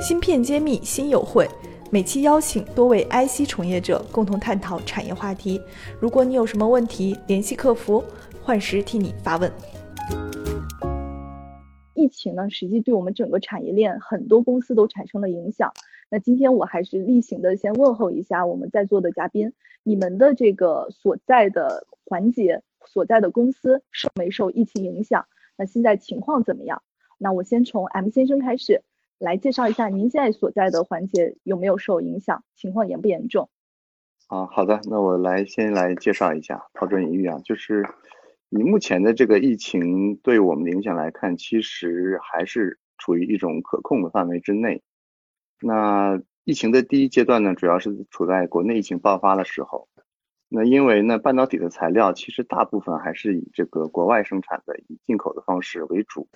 芯片揭秘新友会，每期邀请多位 IC 从业者共同探讨产业话题。如果你有什么问题，联系客服，幻时替你发问。疫情呢，实际对我们整个产业链很多公司都产生了影响。那今天我还是例行的先问候一下我们在座的嘉宾，你们的这个所在的环节、所在的公司受没受疫情影响？那现在情况怎么样？那我先从 M 先生开始来介绍一下您现在所在的环节有没有受影响，情况严不严重？啊，好的，那我来先来介绍一下，抛砖引玉啊，就是以目前的这个疫情对我们的影响来看，其实还是处于一种可控的范围之内。那疫情的第一阶段呢，主要是处在国内疫情爆发的时候。那因为呢，半导体的材料其实大部分还是以这个国外生产的，以进口的方式为主，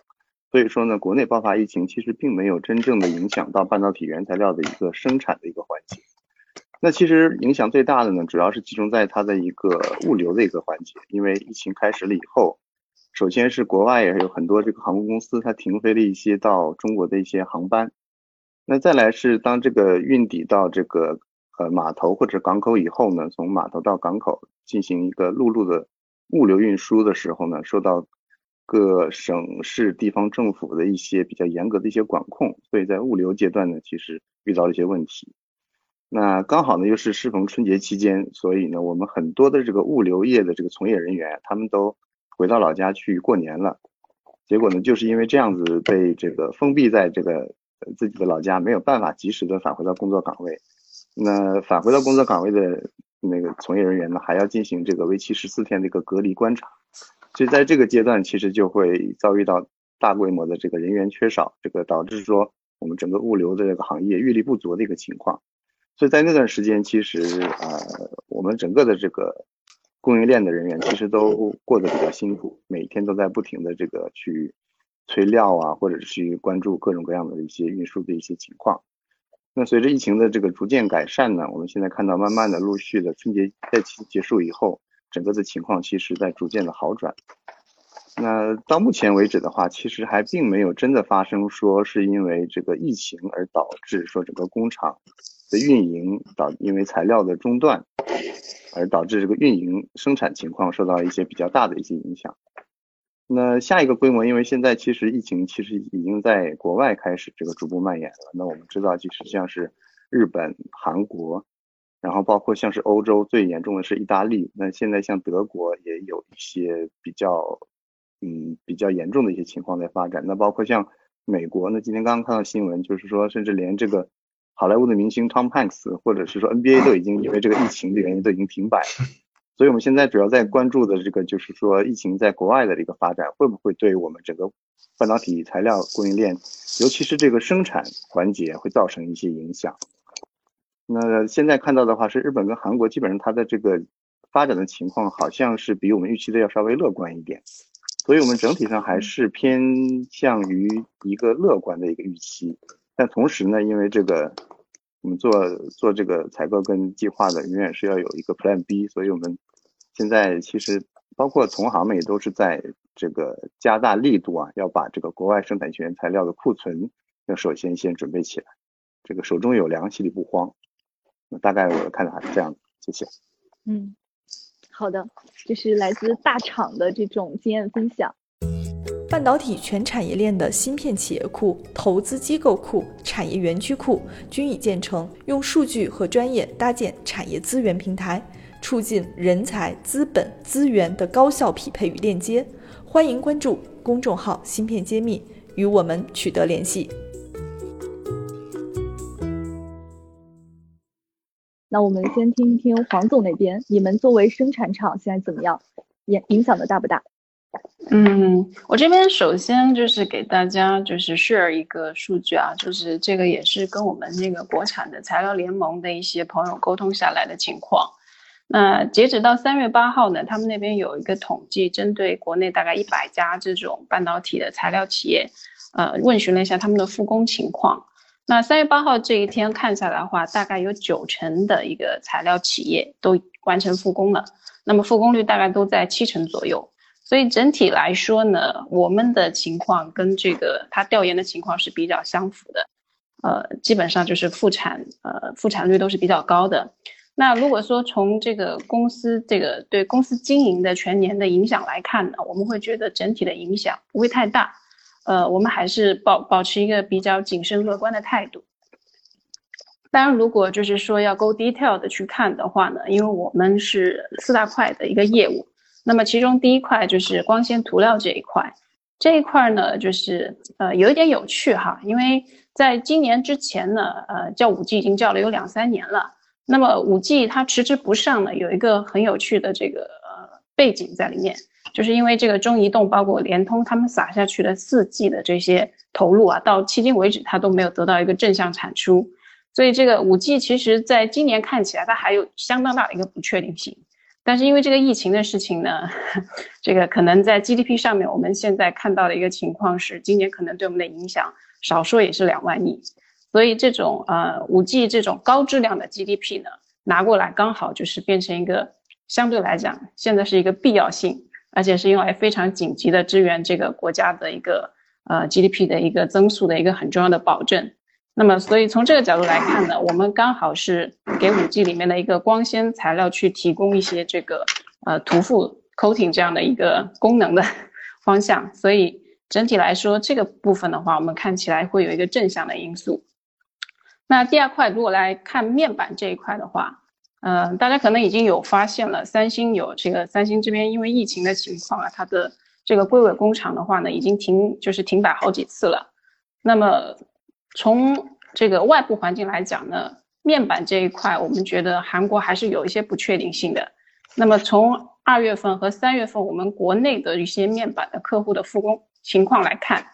所以说呢，国内爆发疫情其实并没有真正的影响到半导体原材料的一个生产的一个环节。那其实影响最大的呢，主要是集中在它的一个物流的一个环节，因为疫情开始了以后，首先是国外也有很多这个航空公司它停飞了一些到中国的一些航班，那再来是当这个运抵到这个。呃，码头或者港口以后呢，从码头到港口进行一个陆路的物流运输的时候呢，受到各省市地方政府的一些比较严格的一些管控，所以在物流阶段呢，其实遇到了一些问题。那刚好呢，又是适逢春节期间，所以呢，我们很多的这个物流业的这个从业人员，他们都回到老家去过年了。结果呢，就是因为这样子被这个封闭在这个自己的老家，没有办法及时的返回到工作岗位。那返回到工作岗位的那个从业人员呢，还要进行这个为期十四天的一个隔离观察，所以在这个阶段，其实就会遭遇到大规模的这个人员缺少，这个导致说我们整个物流的这个行业运力不足的一个情况。所以在那段时间，其实啊，我们整个的这个供应链的人员其实都过得比较辛苦，每天都在不停的这个去催料啊，或者是去关注各种各样的一些运输的一些情况。那随着疫情的这个逐渐改善呢，我们现在看到慢慢的陆续的春节假期结束以后，整个的情况其实在逐渐的好转。那到目前为止的话，其实还并没有真的发生说是因为这个疫情而导致说整个工厂的运营导因为材料的中断而导致这个运营生产情况受到一些比较大的一些影响。那下一个规模，因为现在其实疫情其实已经在国外开始这个逐步蔓延了。那我们知道，其实像是日本、韩国，然后包括像是欧洲最严重的是意大利。那现在像德国也有一些比较，嗯，比较严重的一些情况在发展。那包括像美国，那今天刚刚看到新闻，就是说甚至连这个好莱坞的明星 Tom Hanks，或者是说 NBA 都已经因为这个疫情的原因都已经停摆了。所以，我们现在主要在关注的这个，就是说，疫情在国外的这个发展，会不会对我们整个半导体材料供应链，尤其是这个生产环节，会造成一些影响？那现在看到的话，是日本跟韩国基本上它的这个发展的情况，好像是比我们预期的要稍微乐观一点。所以，我们整体上还是偏向于一个乐观的一个预期。但同时呢，因为这个。我们做做这个采购跟计划的，永远是要有一个 Plan B，所以我们现在其实包括同行们也都是在这个加大力度啊，要把这个国外生产原材料的库存要首先先准备起来，这个手中有粮，心里不慌。大概我的看法是这样，谢谢。嗯，好的，这是来自大厂的这种经验分享。半导体全产业链的芯片企业库、投资机构库、产业园区库均已建成，用数据和专业搭建产业资源平台，促进人才、资本、资源的高效匹配与链接。欢迎关注公众号“芯片揭秘”，与我们取得联系。那我们先听一听黄总那边，你们作为生产厂现在怎么样？影影响的大不大？嗯，我这边首先就是给大家就是 share 一个数据啊，就是这个也是跟我们那个国产的材料联盟的一些朋友沟通下来的情况。那截止到三月八号呢，他们那边有一个统计，针对国内大概一百家这种半导体的材料企业，呃，问询了一下他们的复工情况。那三月八号这一天看下来的话，大概有九成的一个材料企业都完成复工了，那么复工率大概都在七成左右。所以整体来说呢，我们的情况跟这个他调研的情况是比较相符的，呃，基本上就是复产，呃，复产率都是比较高的。那如果说从这个公司这个对公司经营的全年的影响来看呢，我们会觉得整体的影响不会太大，呃，我们还是保保持一个比较谨慎乐观的态度。当然，如果就是说要 go detail 的去看的话呢，因为我们是四大块的一个业务，那么其中第一块就是光纤涂料这一块，这一块呢就是呃有一点有趣哈，因为在今年之前呢，呃叫五 G 已经叫了有两三年了。那么五 G 它迟迟不上呢，有一个很有趣的这个呃背景在里面，就是因为这个中移动包括联通他们撒下去的四 G 的这些投入啊，到迄今为止它都没有得到一个正向产出，所以这个五 G 其实在今年看起来它还有相当大的一个不确定性，但是因为这个疫情的事情呢，这个可能在 GDP 上面我们现在看到的一个情况是，今年可能对我们的影响少说也是两万亿。所以这种呃五 G 这种高质量的 GDP 呢，拿过来刚好就是变成一个相对来讲，现在是一个必要性，而且是用来非常紧急的支援这个国家的一个呃 GDP 的一个增速的一个很重要的保证。那么，所以从这个角度来看呢，我们刚好是给五 G 里面的一个光纤材料去提供一些这个呃涂覆 coating 这样的一个功能的方向。所以整体来说，这个部分的话，我们看起来会有一个正向的因素。那第二块，如果来看面板这一块的话，嗯，大家可能已经有发现了，三星有这个三星这边因为疫情的情况啊，它的这个硅尾工厂的话呢，已经停就是停摆好几次了。那么从这个外部环境来讲呢，面板这一块，我们觉得韩国还是有一些不确定性的。那么从二月份和三月份我们国内的一些面板的客户的复工情况来看，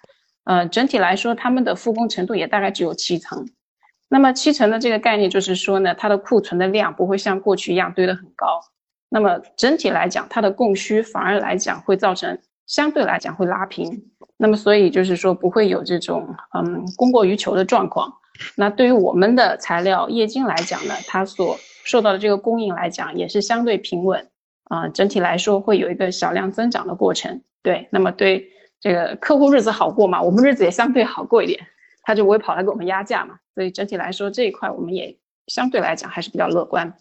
呃，整体来说他们的复工程度也大概只有七成。那么七成的这个概念就是说呢，它的库存的量不会像过去一样堆得很高。那么整体来讲，它的供需反而来讲会造成相对来讲会拉平。那么所以就是说不会有这种嗯供过于求的状况。那对于我们的材料液晶来讲呢，它所受到的这个供应来讲也是相对平稳啊。整体来说会有一个小量增长的过程。对，那么对这个客户日子好过嘛，我们日子也相对好过一点。他就不会跑来给我们压价嘛，所以整体来说这一块我们也相对来讲还是比较乐观。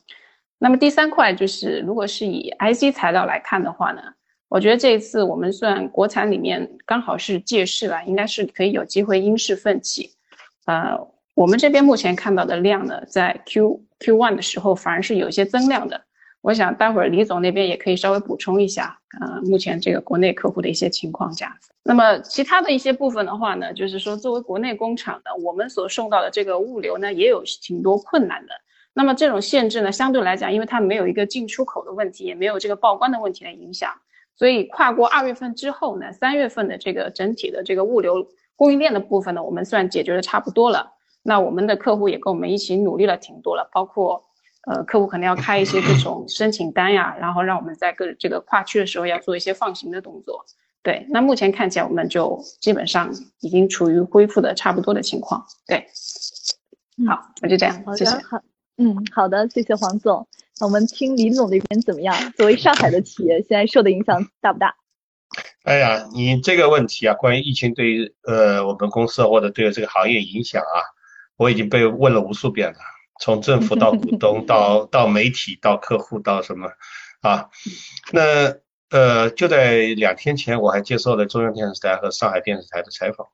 那么第三块就是，如果是以 IC 材料来看的话呢，我觉得这一次我们算国产里面刚好是借势了，应该是可以有机会因势奋起。呃，我们这边目前看到的量呢，在 Q Q one 的时候反而是有一些增量的。我想待会儿李总那边也可以稍微补充一下，呃，目前这个国内客户的一些情况这样子。那么其他的一些部分的话呢，就是说作为国内工厂呢，我们所受到的这个物流呢，也有挺多困难的。那么这种限制呢，相对来讲，因为它没有一个进出口的问题，也没有这个报关的问题的影响，所以跨过二月份之后呢，三月份的这个整体的这个物流供应链的部分呢，我们算解决的差不多了。那我们的客户也跟我们一起努力了挺多了，包括。呃，客户可能要开一些这种申请单呀，然后让我们在各这个跨区的时候要做一些放行的动作。对，那目前看起来我们就基本上已经处于恢复的差不多的情况。对，好，我就这样，谢谢。好，嗯，好的，谢谢黄总。那我们听李总那边怎么样？作为上海的企业，现在受的影响大不大？哎呀，你这个问题啊，关于疫情对于呃我们公司或者对这个行业影响啊，我已经被问了无数遍了。从政府到股东，到到媒体，到客户，到什么啊？那呃，就在两天前，我还接受了中央电视台和上海电视台的采访。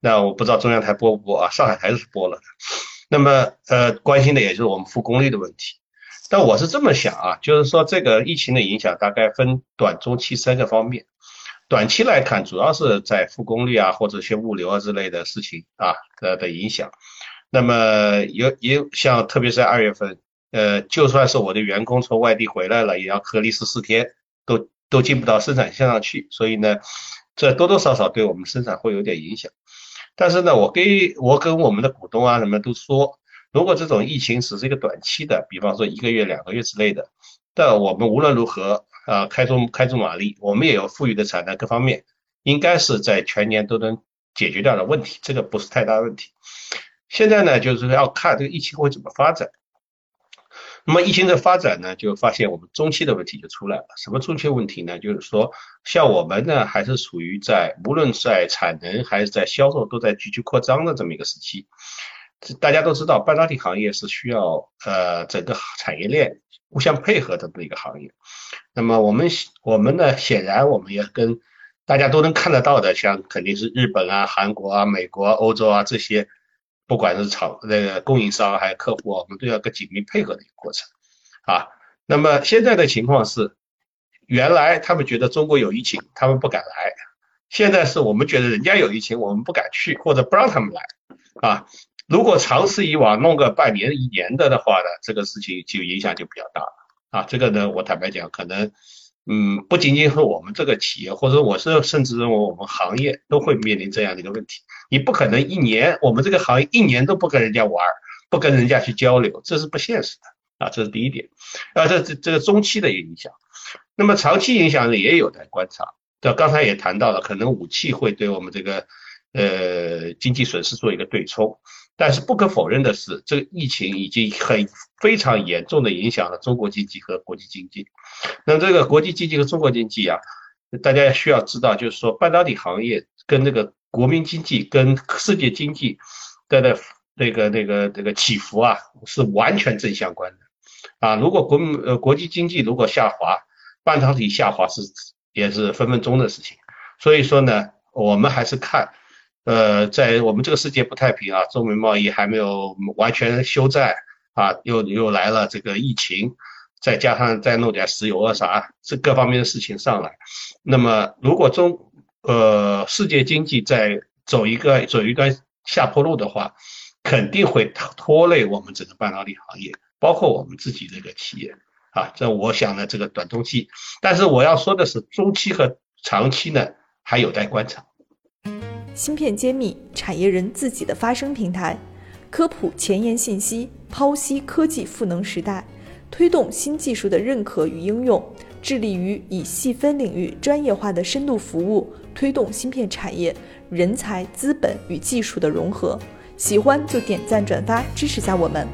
那我不知道中央台播不播啊？上海台是播了的。那么呃，关心的也就是我们复工率的问题。但我是这么想啊，就是说这个疫情的影响大概分短、中期三个方面。短期来看，主要是在复工率啊，或者一些物流啊之类的事情啊的的影响。那么有也有像特别是在二月份，呃，就算是我的员工从外地回来了，也要隔离十四天，都都进不到生产线上去，所以呢，这多多少少对我们生产会有点影响。但是呢，我给我跟我们的股东啊什么都说，如果这种疫情只是一个短期的，比方说一个月、两个月之类的，但我们无论如何啊，开足开足马力，我们也有富裕的产能，各方面应该是在全年都能解决掉的问题，这个不是太大问题。现在呢，就是要看这个疫情会怎么发展。那么疫情的发展呢，就发现我们中期的问题就出来了。什么中期问题呢？就是说，像我们呢，还是处于在无论在产能还是在销售都在急剧扩张的这么一个时期。大家都知道，半导体行业是需要呃整个产业链互相配合的这么一个行业。那么我们我们呢，显然我们也跟大家都能看得到的，像肯定是日本啊、韩国啊、美国、欧洲啊这些，不管是厂那个供应商还有客户，我们都要个紧密配合的一个过程啊。那么现在的情况是，原来他们觉得中国有疫情，他们不敢来；现在是我们觉得人家有疫情，我们不敢去，或者不让他们来啊。如果长此以往弄个半年一年的的话呢，这个事情就影响就比较大了啊。这个呢，我坦白讲，可能嗯，不仅仅是我们这个企业，或者我是甚至认为我们行业都会面临这样的一个问题。你不可能一年我们这个行业一年都不跟人家玩，不跟人家去交流，这是不现实的啊。这是第一点啊，这这这个中期的影响。那么长期影响呢，也有待观察。这刚才也谈到了，可能武器会对我们这个呃经济损失做一个对冲。但是不可否认的是，这个疫情已经很非常严重的影响了中国经济和国际经济。那这个国际经济和中国经济啊，大家需要知道，就是说半导体行业跟这个国民经济跟世界经济的的那个那个那个起伏啊，是完全正相关的。啊，如果国民呃国际经济如果下滑，半导体下滑是也是分分钟的事情。所以说呢，我们还是看。呃，在我们这个世界不太平啊，中美贸易还没有完全休战啊，又又来了这个疫情，再加上再弄点石油啊啥，这各方面的事情上来，那么如果中呃世界经济在走一个走一段下坡路的话，肯定会拖累我们整个半导体行业，包括我们自己这个企业啊。这我想呢，这个短中期，但是我要说的是中期和长期呢，还有待观察。芯片揭秘，产业人自己的发声平台，科普前沿信息，剖析科技赋能时代，推动新技术的认可与应用，致力于以细分领域专业化的深度服务，推动芯片产业人才、资本与技术的融合。喜欢就点赞转发支持下我们。